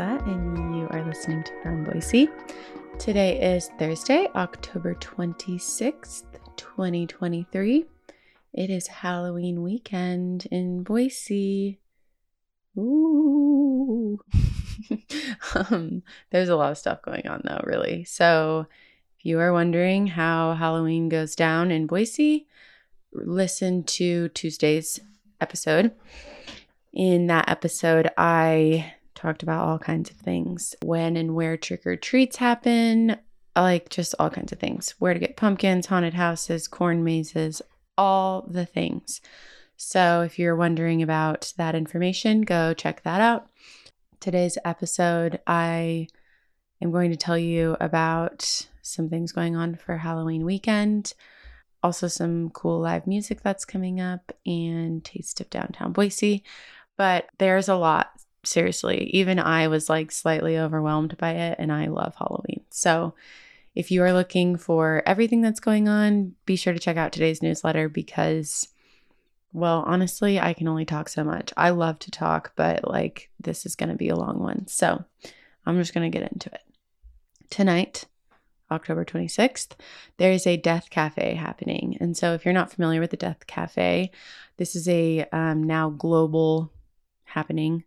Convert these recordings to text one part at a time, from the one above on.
Melissa, and you are listening to From Boise. Today is Thursday, October 26th, 2023. It is Halloween weekend in Boise. Ooh. um, there's a lot of stuff going on, though, really. So, if you are wondering how Halloween goes down in Boise, listen to Tuesday's episode. In that episode, I talked about all kinds of things when and where trick or treats happen, like just all kinds of things where to get pumpkins, haunted houses, corn mazes, all the things. So if you're wondering about that information, go check that out. Today's episode, I am going to tell you about some things going on for Halloween weekend, also some cool live music that's coming up, and Taste of Downtown Boise. But there's a lot, seriously. Even I was like slightly overwhelmed by it, and I love Halloween. So if you are looking for everything that's going on, be sure to check out today's newsletter because, well, honestly, I can only talk so much. I love to talk, but like this is going to be a long one. So I'm just going to get into it. Tonight, October 26th, there is a Death Cafe happening. And so, if you're not familiar with the Death Cafe, this is a um, now global happening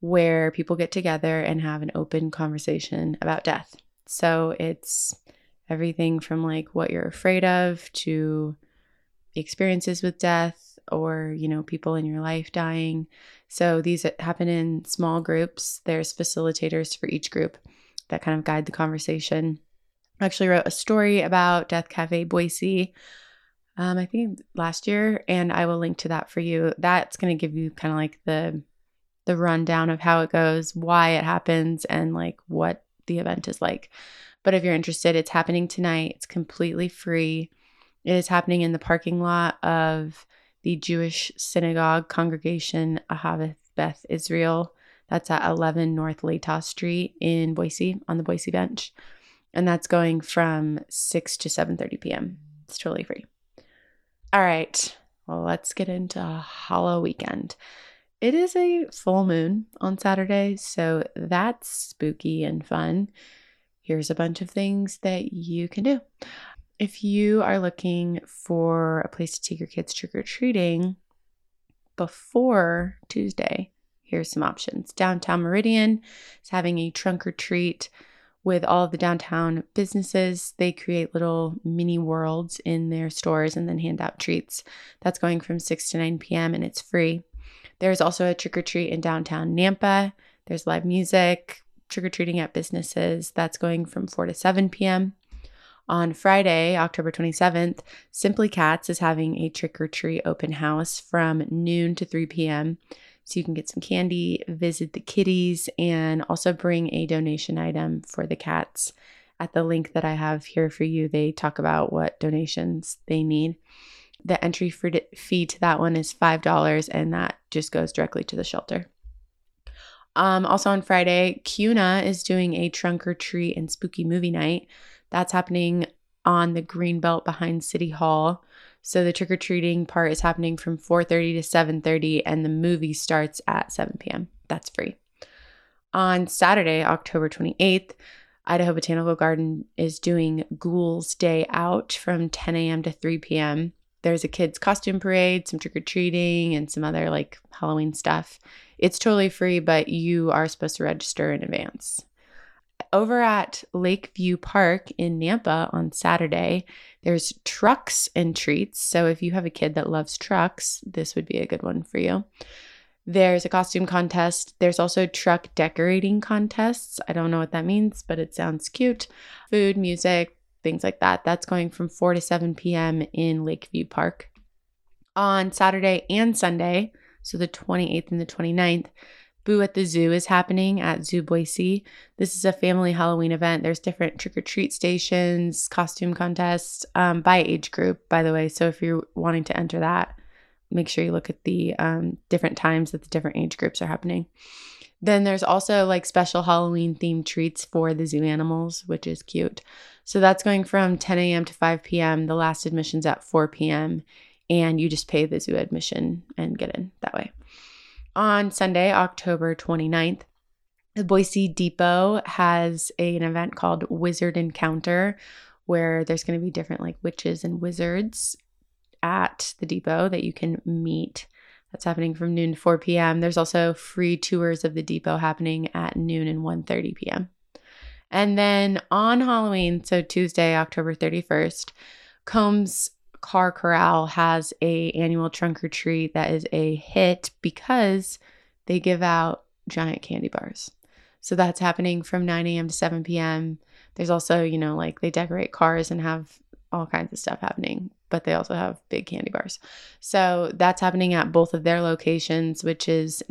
where people get together and have an open conversation about death. So it's everything from like what you're afraid of to experiences with death or, you know, people in your life dying. So these happen in small groups. There's facilitators for each group that kind of guide the conversation. I actually wrote a story about Death Cafe Boise. Um, I think last year, and I will link to that for you. That's going to give you kind of like the the rundown of how it goes, why it happens, and like what the event is like. But if you're interested, it's happening tonight. It's completely free. It is happening in the parking lot of the Jewish Synagogue Congregation Ahaveth Beth Israel. That's at 11 North Latah Street in Boise on the Boise Bench. And that's going from 6 to 7:30 p.m. It's totally free. All right. Well, let's get into Halloweekend. It is a full moon on Saturday, so that's spooky and fun. Here's a bunch of things that you can do. If you are looking for a place to take your kids trick or treating before Tuesday, here's some options. Downtown Meridian is having a trunk or treat with all the downtown businesses. They create little mini worlds in their stores and then hand out treats. That's going from 6 to 9 p.m. and it's free. There's also a trick or treat in downtown Nampa. There's live music, trick or treating at businesses. That's going from 4 to 7 p.m. On Friday, October 27th, Simply Cats is having a trick or treat open house from noon to 3 p.m. So you can get some candy, visit the kitties, and also bring a donation item for the cats. At the link that I have here for you, they talk about what donations they need. The entry fee to that one is $5, and that just goes directly to the shelter. Um, also on Friday, Kuna is doing a trunk or treat and spooky movie night. That's happening on the green belt behind City Hall. So the trick or treating part is happening from 4:30 to 7:30 and the movie starts at 7 p.m. That's free. On Saturday, October 28th, Idaho Botanical Garden is doing Ghouls Day Out from 10 a.m. to 3 p.m there's a kids costume parade, some trick or treating, and some other like Halloween stuff. It's totally free, but you are supposed to register in advance. Over at Lakeview Park in Nampa on Saturday, there's trucks and treats. So if you have a kid that loves trucks, this would be a good one for you. There's a costume contest. There's also truck decorating contests. I don't know what that means, but it sounds cute. Food, music, things like that. That's going from 4 to 7 p.m. in Lakeview Park. On Saturday and Sunday, so the 28th and the 29th, Boo at the Zoo is happening at Zoo Boise. This is a family Halloween event. There's different trick or treat stations, costume contests um, by age group, by the way. So if you're wanting to enter that, make sure you look at the um, different times that the different age groups are happening. Then there's also like special Halloween themed treats for the zoo animals, which is cute. So that's going from 10 a.m. to 5 p.m. The last admission's at 4 p.m. And you just pay the zoo admission and get in that way. On Sunday, October 29th, The Boise Depot has a, an event called Wizard Encounter where there's going to be different like witches and wizards at the depot that you can meet. That's happening from noon to 4 p.m. There's also free tours of the depot happening at noon and 1:30 p.m. And then on Halloween, so Tuesday, October 31st, Combs Car Corral has a annual trunk or treat that is a hit because they give out giant candy bars. So that's happening from 9 a.m. to 7 p.m. There's also, you know, like they decorate cars and have all kinds of stuff happening, but they also have big candy bars. So that's happening at both of their locations, which is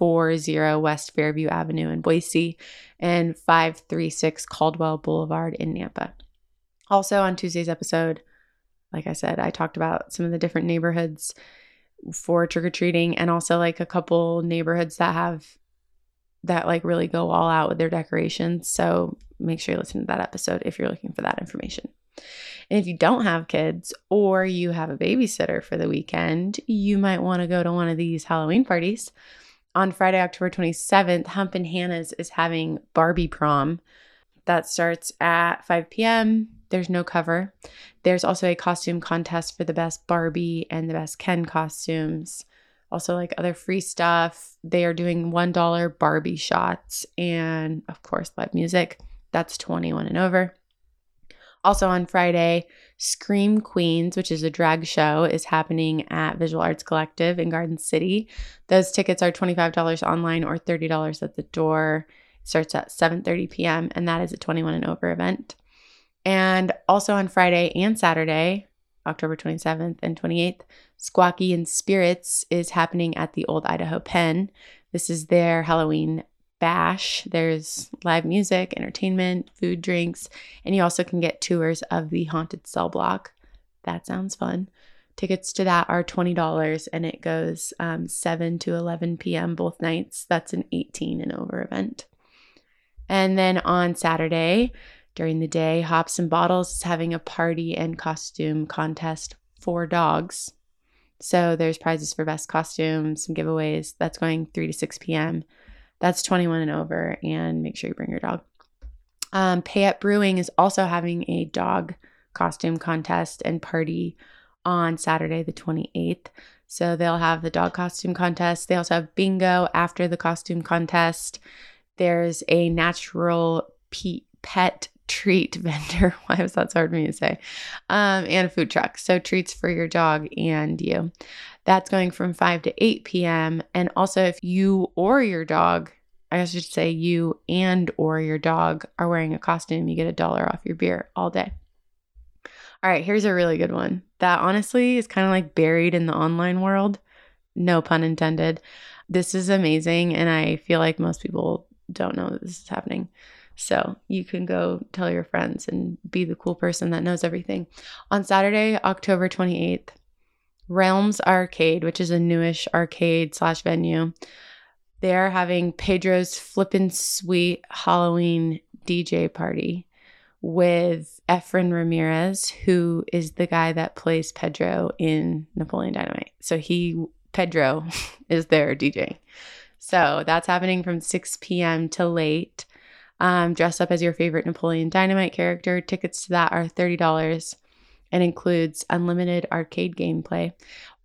9640 West Fairview Avenue in Boise and 536 Caldwell Boulevard in Nampa. Also, on Tuesday's episode, like I said, I talked about some of the different neighborhoods for trick or treating and also like a couple neighborhoods that have that like really go all out with their decorations. So make sure you listen to that episode if you're looking for that information. And if you don't have kids or you have a babysitter for the weekend, you might want to go to one of these Halloween parties. On Friday, October 27th, Humpin' Hannah's is having Barbie prom. That starts at 5 p.m. There's no cover. There's also a costume contest for the best Barbie and the best Ken costumes. Also, like other free stuff. They are doing $1 Barbie shots and, of course, live music. That's 21 and over. Also on Friday, Scream Queens, which is a drag show, is happening at Visual Arts Collective in Garden City. Those tickets are $25 online or $30 at the door. It starts at 7:30 p.m. and that is a 21 and over event. And also on Friday and Saturday, October 27th and 28th, Squawky and Spirits is happening at the Old Idaho Pen. This is their Halloween bash. There's live music, entertainment, food, drinks, and you also can get tours of the haunted cell block. That sounds fun. Tickets to that are $20 and it goes um, 7 to 11 p.m. both nights. That's an 18 and over event. And then on Saturday, during the day, Hops and Bottles is having a party and costume contest for dogs. So there's prizes for best costumes, some giveaways. That's going 3 to 6 p.m. That's 21 and over, and make sure you bring your dog. Um, Payette Brewing is also having a dog costume contest and party on Saturday, the 28th. So they'll have the dog costume contest. They also have bingo after the costume contest. There's a natural pe- pet treat vendor. Why was that so hard for me to say? Um, and a food truck. So treats for your dog and you. That's going from 5 to 8 p.m. And also, if you or your dog, I should say you and or your dog are wearing a costume, you get a dollar off your beer all day. All right, here's a really good one that honestly is kind of like buried in the online world. No pun intended. This is amazing. And I feel like most people don't know that this is happening. So you can go tell your friends and be the cool person that knows everything. On Saturday, October 28th, Realms Arcade, which is a newish arcade slash venue, they're having Pedro's Flippin' Sweet Halloween DJ party with Efren Ramirez, who is the guy that plays Pedro in Napoleon Dynamite. So he, Pedro, is there DJ. So that's happening from 6 p.m. to late. Um, dress up as your favorite Napoleon Dynamite character. Tickets to that are $30 and includes unlimited arcade gameplay.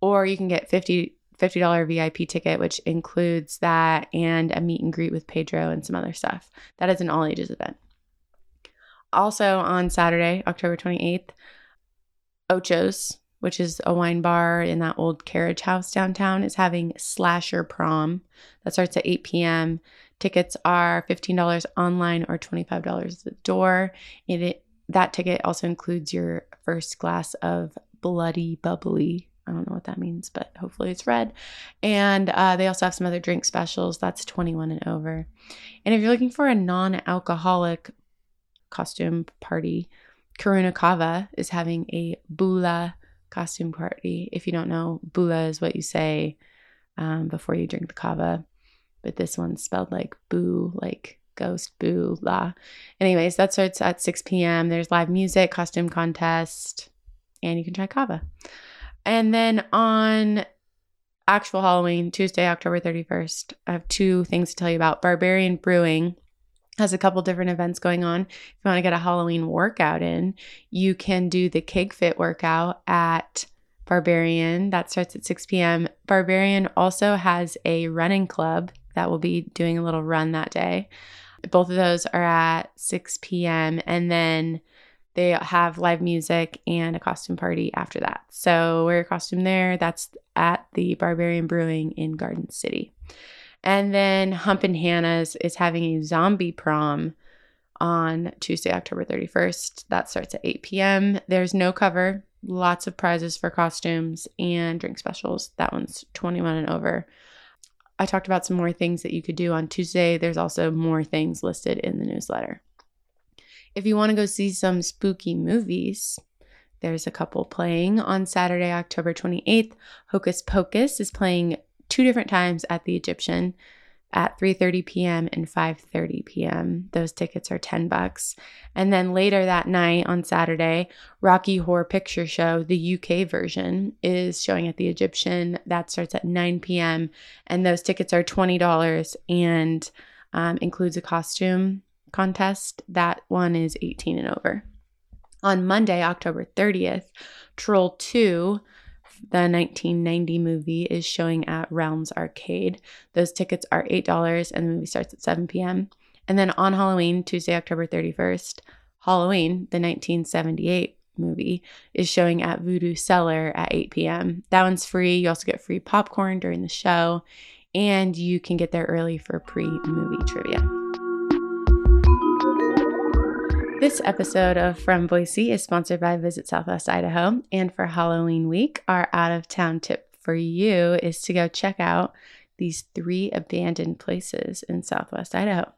Or you can get 50 $50 VIP ticket, which includes that and a meet and greet with Pedro and some other stuff. That is an all ages event. Also on Saturday, October 28th, Ocho's, which is a wine bar in that old carriage house downtown, is having Slasher Prom. That starts at 8 p.m. Tickets are $15 online or $25 at the door. It, that ticket also includes your first glass of bloody bubbly. I don't know what that means, but hopefully it's red. And uh, they also have some other drink specials. That's 21 and over. And if you're looking for a non alcoholic costume party, Karuna Kava is having a Bula costume party. If you don't know, Bula is what you say um, before you drink the kava but this one's spelled like boo, like ghost boo la. Anyways, that starts at 6 p.m. There's live music, costume contest, and you can try kava. And then on actual Halloween, Tuesday, October 31st, I have two things to tell you about. Barbarian Brewing has a couple different events going on. If you want to get a Halloween workout in, you can do the Keg Fit workout at Barbarian. That starts at 6 p.m. Barbarian also has a running club that will be doing a little run that day. Both of those are at 6 p.m. And then they have live music and a costume party after that. So wear your costume there. That's at the Barbarian Brewing in Garden City. And then Humpin' Hannah's is having a zombie prom on Tuesday, October 31st. That starts at 8 p.m. There's no cover, lots of prizes for costumes and drink specials. That one's 21 and over. I talked about some more things that you could do on Tuesday. There's also more things listed in the newsletter. If you want to go see some spooky movies, there's a couple playing on Saturday, October 28th. Hocus Pocus is playing two different times at the Egyptian at 3:30 p.m. and 5:30 p.m. Those tickets are 10 bucks. And then later that night on Saturday, Rocky Horror Picture Show, the UK version, is showing at the Egyptian. That starts at 9 p.m. and those tickets are $20 and um, includes a costume contest. That one is 18 and over. On Monday, October 30th, Troll 2 the 1990 movie is showing at Realms Arcade. Those tickets are $8 and the movie starts at 7 p.m. And then on Halloween, Tuesday, October 31st, Halloween, the 1978 movie, is showing at Voodoo Cellar at 8 p.m. That one's free. You also get free popcorn during the show, and you can get there early for pre movie trivia. This episode of From Boise is sponsored by Visit Southwest Idaho. And for Halloween week, our out of town tip for you is to go check out these three abandoned places in Southwest Idaho.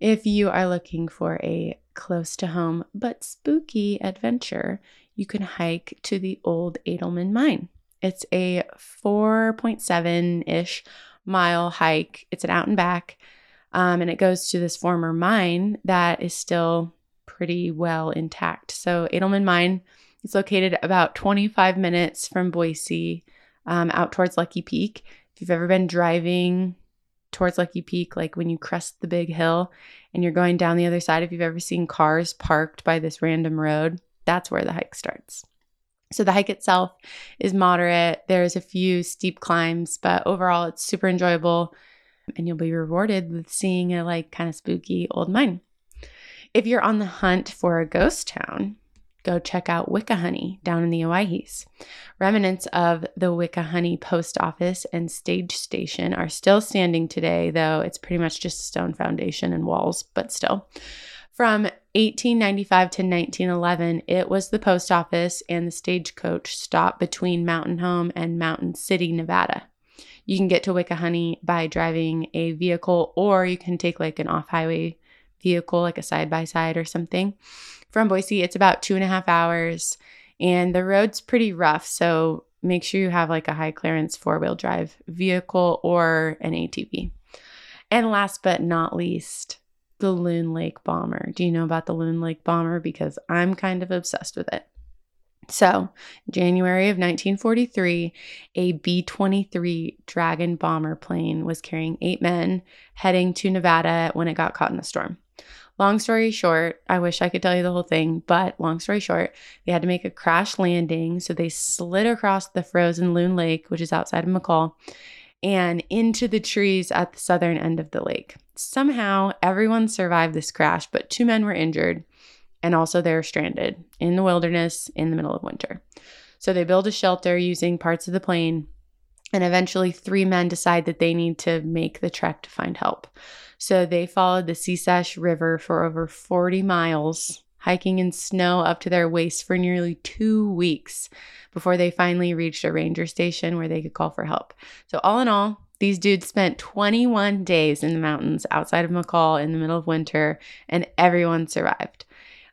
If you are looking for a close to home but spooky adventure, you can hike to the old Adelman Mine. It's a 4.7 ish mile hike, it's an out and back. Um, and it goes to this former mine that is still pretty well intact. So, Adelman Mine is located about 25 minutes from Boise um, out towards Lucky Peak. If you've ever been driving towards Lucky Peak, like when you crest the big hill and you're going down the other side, if you've ever seen cars parked by this random road, that's where the hike starts. So the hike itself is moderate. There's a few steep climbs, but overall it's super enjoyable and you'll be rewarded with seeing a like kind of spooky old mine. If you're on the hunt for a ghost town, go check out Wickahoney down in the Owyhees. Remnants of the Wickahoney post office and stage station are still standing today, though it's pretty much just a stone foundation and walls, but still. From 1895 to 1911, it was the post office and the stagecoach stop between Mountain Home and Mountain City, Nevada. You can get to Wickahoney by driving a vehicle, or you can take like an off highway vehicle, like a side by side or something. From Boise, it's about two and a half hours, and the road's pretty rough. So make sure you have like a high clearance four wheel drive vehicle or an ATV. And last but not least, the Loon Lake Bomber. Do you know about the Loon Lake Bomber? Because I'm kind of obsessed with it. So, January of 1943, a B 23 Dragon bomber plane was carrying eight men heading to Nevada when it got caught in a storm. Long story short, I wish I could tell you the whole thing, but long story short, they had to make a crash landing. So they slid across the frozen Loon Lake, which is outside of McCall, and into the trees at the southern end of the lake. Somehow, everyone survived this crash, but two men were injured, and also they're stranded in the wilderness in the middle of winter. So they build a shelter using parts of the plane, and eventually, three men decide that they need to make the trek to find help. So they followed the Secesh River for over 40 miles, hiking in snow up to their waist for nearly two weeks before they finally reached a ranger station where they could call for help. So, all in all, these dudes spent 21 days in the mountains outside of McCall in the middle of winter, and everyone survived.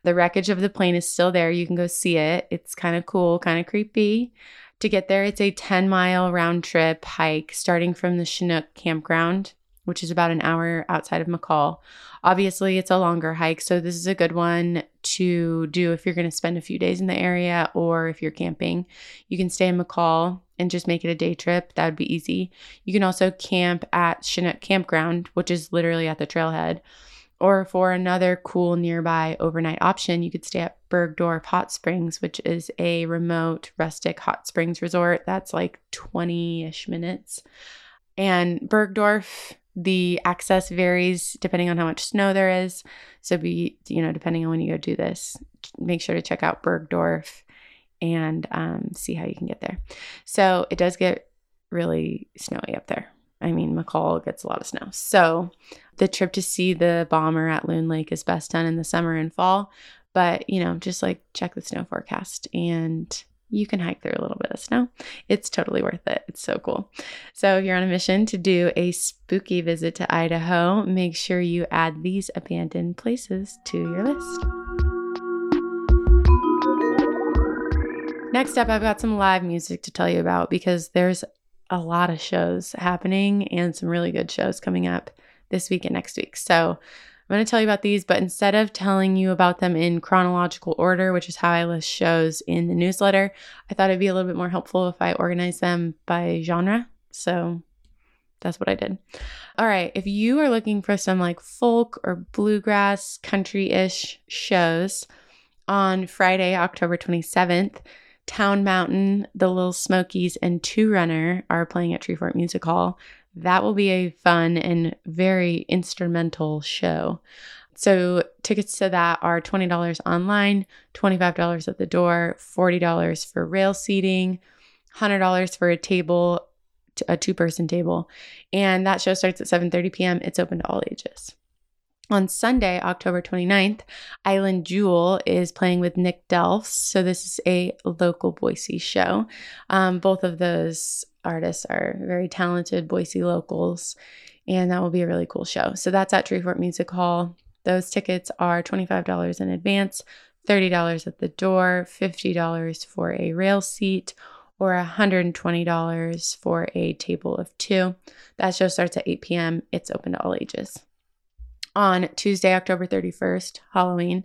The wreckage of the plane is still there. You can go see it. It's kind of cool, kind of creepy. To get there, it's a 10 mile round trip hike starting from the Chinook campground which is about an hour outside of McCall. Obviously, it's a longer hike, so this is a good one to do if you're going to spend a few days in the area or if you're camping. You can stay in McCall and just make it a day trip. That would be easy. You can also camp at Chinook Campground, which is literally at the trailhead. Or for another cool nearby overnight option, you could stay at Burgdorf Hot Springs, which is a remote rustic hot springs resort that's like 20 ish minutes. And Burgdorf the access varies depending on how much snow there is. So be, you know, depending on when you go do this, make sure to check out Burgdorf and um, see how you can get there. So it does get really snowy up there. I mean, McCall gets a lot of snow. So the trip to see the bomber at Loon Lake is best done in the summer and fall. But, you know, just like check the snow forecast and you can hike through a little bit of snow. It's totally worth it. It's so cool. So, if you're on a mission to do a spooky visit to Idaho, make sure you add these abandoned places to your list. Next up, I've got some live music to tell you about because there's a lot of shows happening and some really good shows coming up this week and next week. So, I'm going to tell you about these, but instead of telling you about them in chronological order, which is how I list shows in the newsletter, I thought it'd be a little bit more helpful if I organize them by genre. So that's what I did. All right. If you are looking for some like folk or bluegrass, country ish shows on Friday, October 27th, Town Mountain, The Little Smokies, and Two Runner are playing at Treefort Music Hall. That will be a fun and very instrumental show. So, tickets to that are $20 online, $25 at the door, $40 for rail seating, $100 for a table, a two person table. And that show starts at 7:30 p.m. It's open to all ages. On Sunday, October 29th, Island Jewel is playing with Nick Delfs. So, this is a local Boise show. Um, both of those artists are very talented Boise locals, and that will be a really cool show. So, that's at Treefort Music Hall. Those tickets are $25 in advance, $30 at the door, $50 for a rail seat, or $120 for a table of two. That show starts at 8 p.m. It's open to all ages on Tuesday, October 31st, Halloween,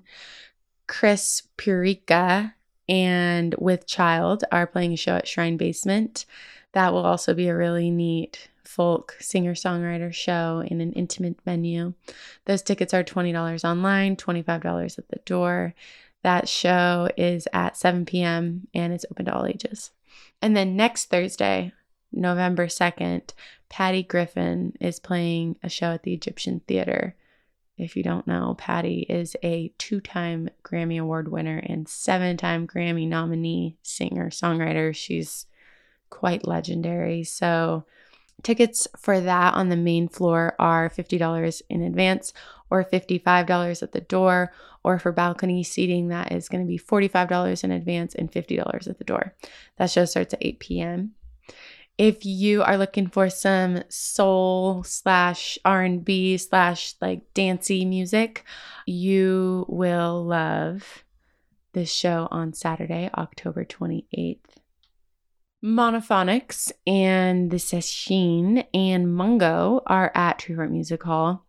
Chris Purica and With Child are playing a show at Shrine Basement. That will also be a really neat folk singer songwriter show in an intimate venue. Those tickets are $20 online, $25 at the door. That show is at 7 p.m. and it's open to all ages. And then next Thursday, November 2nd, Patty Griffin is playing a show at the Egyptian Theater. If you don't know, Patty is a two time Grammy Award winner and seven time Grammy nominee singer songwriter. She's quite legendary. So, tickets for that on the main floor are $50 in advance or $55 at the door. Or for balcony seating, that is going to be $45 in advance and $50 at the door. That show starts at 8 p.m if you are looking for some soul slash r&b slash like dancey music you will love this show on saturday october 28th monophonics and the session and mungo are at treefort music hall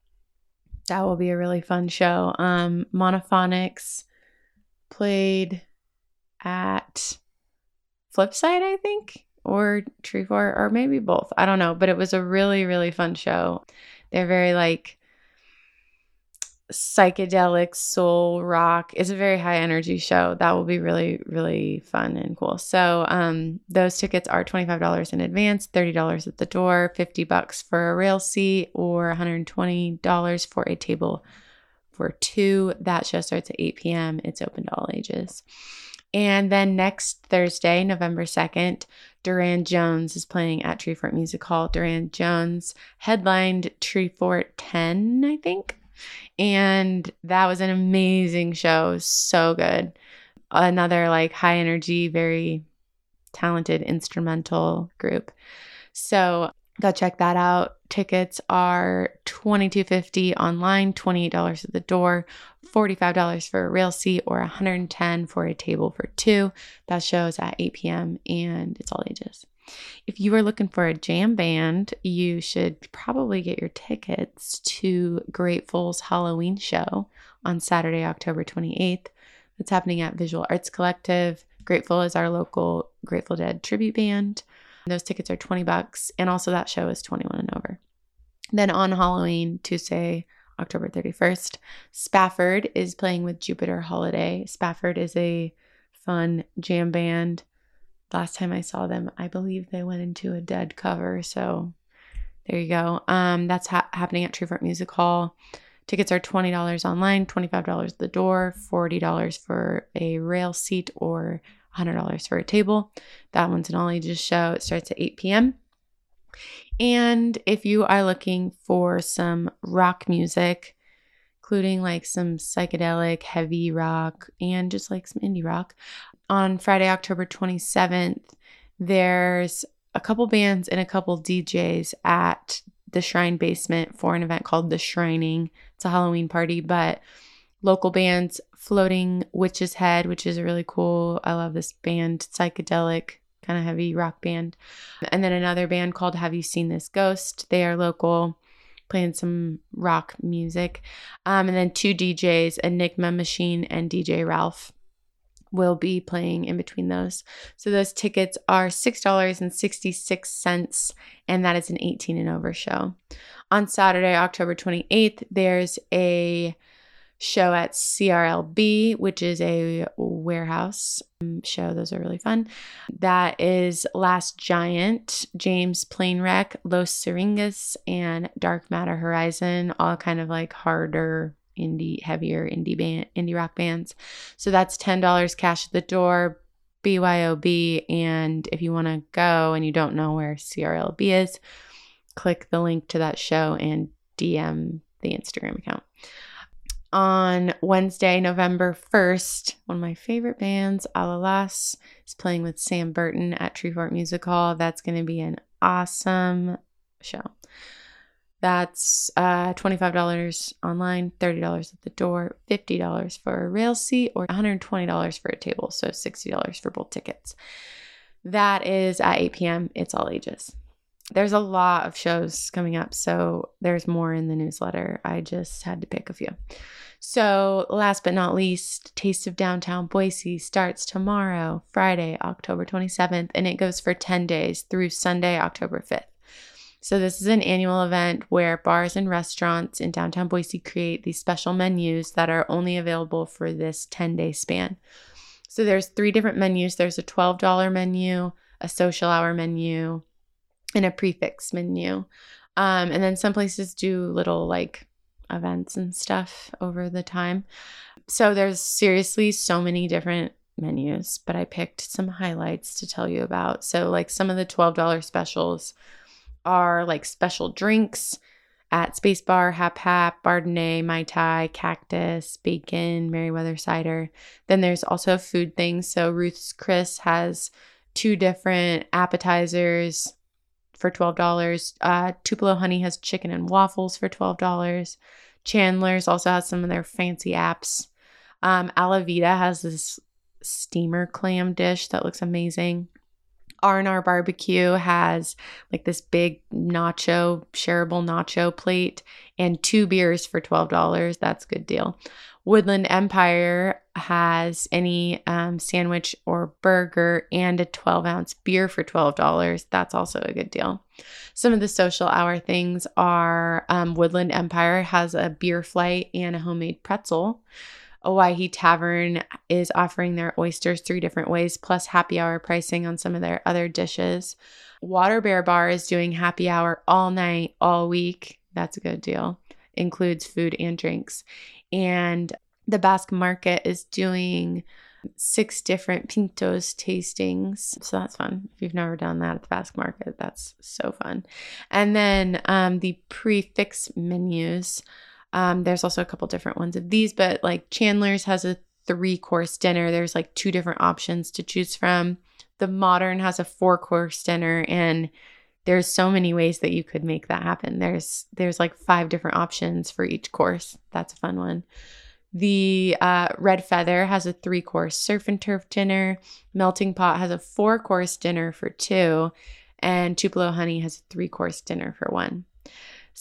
that will be a really fun show um monophonics played at flipside i think or Treefort, or maybe both. I don't know, but it was a really, really fun show. They're very like psychedelic soul rock. It's a very high energy show. That will be really, really fun and cool. So um, those tickets are $25 in advance, $30 at the door, 50 bucks for a rail seat, or $120 for a table for two. That show starts at 8 p.m. It's open to all ages. And then next Thursday, November 2nd, Durand Jones is playing at Treefort Music Hall. Durand Jones headlined Treefort 10, I think. And that was an amazing show. So good. Another like high energy, very talented instrumental group. So go check that out. Tickets are $22.50 online, $28 at the door, $45 for a rail seat, or $110 for a table for two. That shows at 8 p.m. and it's all ages. If you are looking for a jam band, you should probably get your tickets to Grateful's Halloween show on Saturday, October 28th. It's happening at Visual Arts Collective. Grateful is our local Grateful Dead tribute band. Those tickets are 20 bucks, and also that show is 21 and over. Then on Halloween, Tuesday, October 31st, Spafford is playing with Jupiter Holiday. Spafford is a fun jam band. Last time I saw them, I believe they went into a dead cover. So there you go. Um, that's ha- happening at Treefort Music Hall. Tickets are $20 online, $25 at the door, $40 for a rail seat, or $100 for a table. That one's an all ages show. It starts at 8 p.m. And if you are looking for some rock music, including like some psychedelic, heavy rock, and just like some indie rock, on Friday, October 27th, there's a couple bands and a couple DJs at the Shrine Basement for an event called The Shrining. It's a Halloween party, but local bands Floating Witch's Head, which is really cool. I love this band, psychedelic, kind of heavy rock band. And then another band called Have You Seen This Ghost? They are local, playing some rock music. Um, and then two DJs, Enigma Machine and DJ Ralph will be playing in between those. So those tickets are $6.66 and that is an 18 and over show. On Saturday, October 28th, there's a show at CRLB, which is a warehouse um, show. Those are really fun. That is Last Giant, James Planewreck, Los Syringas, and Dark Matter Horizon, all kind of like harder indie, heavier indie band, indie rock bands. So that's ten dollars cash at the door, BYOB. And if you want to go and you don't know where CRLB is, click the link to that show and DM the Instagram account. On Wednesday, November 1st, one of my favorite bands, Allah-Las, is playing with Sam Burton at Treefort Music Hall. That's going to be an awesome show. That's uh, $25 online, $30 at the door, $50 for a rail seat, or $120 for a table. So $60 for both tickets. That is at 8 p.m. It's all ages. There's a lot of shows coming up, so there's more in the newsletter. I just had to pick a few. So, last but not least, Taste of Downtown Boise starts tomorrow, Friday, October 27th, and it goes for 10 days through Sunday, October 5th. So, this is an annual event where bars and restaurants in downtown Boise create these special menus that are only available for this 10 day span. So, there's three different menus there's a $12 menu, a social hour menu, and a prix fixe menu. Um, and then some places do little like events and stuff over the time. So, there's seriously so many different menus, but I picked some highlights to tell you about. So, like some of the $12 specials are like special drinks at Space Bar, Hap Hap, Bardenay, Mai Thai, Cactus, Bacon, Meriwether Cider. Then there's also food things. So Ruth's Chris has two different appetizers for $12. Uh, Tupelo Honey has chicken and waffles for $12. Chandler's also has some of their fancy apps. Um, Alavita has this steamer clam dish that looks amazing. R&R Barbecue has like this big nacho, shareable nacho plate and two beers for $12. That's a good deal. Woodland Empire has any um, sandwich or burger and a 12 ounce beer for $12. That's also a good deal. Some of the social hour things are um, Woodland Empire has a beer flight and a homemade pretzel. Owyhee Tavern is offering their oysters three different ways, plus happy hour pricing on some of their other dishes. Water Bear Bar is doing happy hour all night, all week. That's a good deal. Includes food and drinks. And the Basque Market is doing six different pintxos tastings. So that's fun. If you've never done that at the Basque Market, that's so fun. And then um, the prix fixe menus um, there's also a couple different ones of these, but like Chandler's has a three course dinner. There's like two different options to choose from. The Modern has a four course dinner, and there's so many ways that you could make that happen. There's there's like five different options for each course. That's a fun one. The uh, Red Feather has a three course surf and turf dinner. Melting Pot has a four course dinner for two. And Tupelo Honey has a three course dinner for one.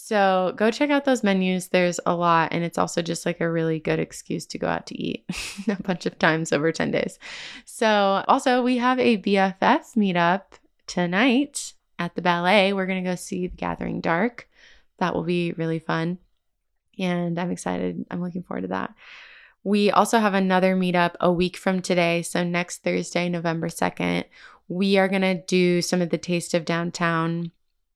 So go check out those menus. There's a lot, and it's also just like a really good excuse to go out to eat a bunch of times over 10 days. So, also, we have a BFF meetup tonight at the ballet. We're going to go see The Gathering Dark. That will be really fun. And I'm excited. I'm looking forward to that. We also have another meetup a week from today. So, next Thursday, November 2nd, we are going to do some of the Taste of Downtown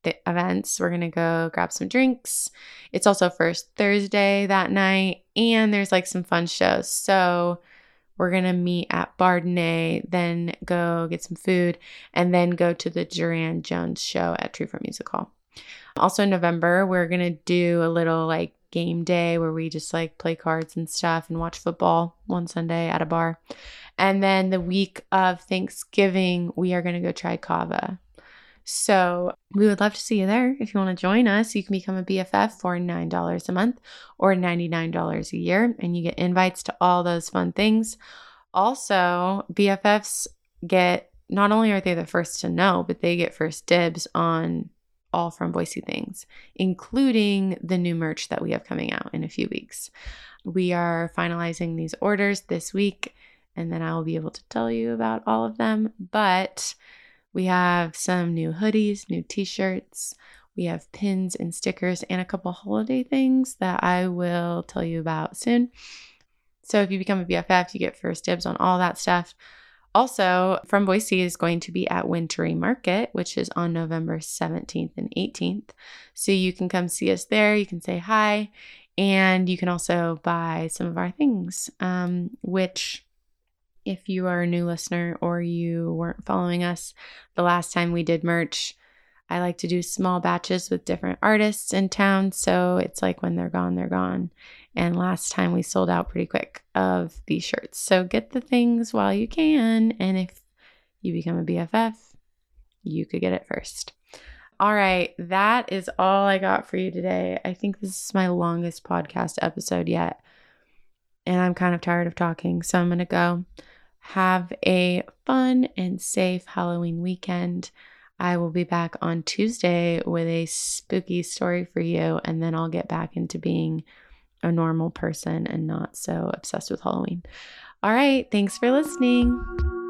events. We're going to go grab some drinks. It's also first Thursday that night, and there's like some fun shows. So we're going to meet at Bardenay, then go get some food, and then go to the Durand Jones show at Treefort Music Hall. Also, in November, we're going to do a little like game day where we just like play cards and stuff and watch football one Sunday at a bar. And then the week of Thanksgiving, we are going to go try kava. So we would love to see you there. If you want to join us, you can become a BFF for $9 a month or $99 a year, and you get invites to all those fun things. Also, BFFs get not only are they the first to know, but they get first dibs on all from Boise things, including the new merch that we have coming out in a few weeks. We are finalizing these orders this week, and then I will be able to tell you about all of them. But we have some new hoodies, new t shirts. We have pins and stickers and a couple holiday things that I will tell you about soon. So if you become a BFF, you get first dibs on all that stuff. Also, From Boise is going to be at Wintry Market, which is on November 17th and 18th. So you can come see us there. You can say hi, and you can also buy some of our things, um, which if you are a new listener or you weren't following us the last time we did merch, I like to do small batches with different artists in town. So it's like when they're gone, they're gone. And last time we sold out pretty quick of these shirts. So get the things while you can. And if you become a BFF, you could get it first. All right, that is all I got for you today. I think this is my longest podcast episode yet. And I'm kind of tired of talking. So I'm going to go. Have a fun and safe Halloween weekend. I will be back on Tuesday with a spooky story for you, and then I'll get back into being a normal person and not so obsessed with Halloween. All right, thanks for listening.